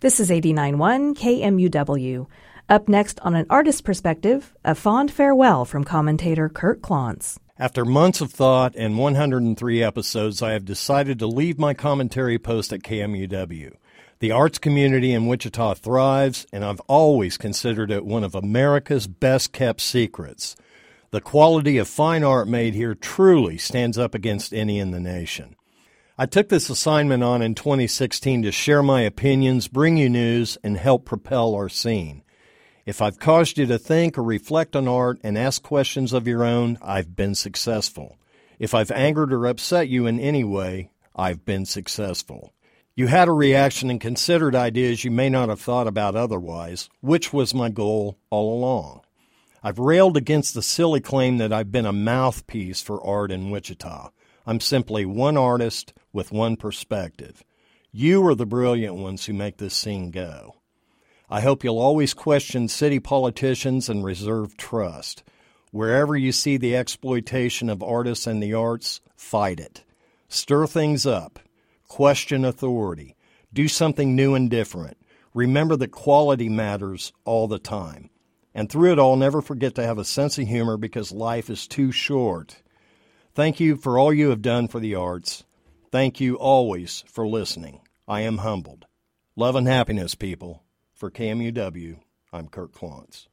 This is 89.1 KMUW. Up next on an artist perspective, a fond farewell from commentator Curt Clonts. After months of thought and 103 episodes, I have decided to leave my commentary post at KMUW. The arts community in Wichita thrives, and I've always considered it one of America's best kept secrets. The quality of fine art made here truly stands up against any in the nation. I took this assignment on in 2016 to share my opinions, bring you news, and help propel our scene. If I've caused you to think or reflect on art and ask questions of your own, I've been successful. If I've angered or upset you in any way, I've been successful. You had a reaction and considered ideas you may not have thought about otherwise, which was my goal all along. I've railed against the silly claim that I've been a mouthpiece for art in Wichita. I'm simply one artist with one perspective. You are the brilliant ones who make this scene go. I hope you'll always question city politicians and reserve trust. Wherever you see the exploitation of artists and the arts, fight it. Stir things up. Question authority. Do something new and different. Remember that quality matters all the time. And through it all, never forget to have a sense of humor because life is too short. Thank you for all you have done for the arts. Thank you always for listening. I am humbled. Love and happiness, people. For KMUW, I'm Curt Clonts.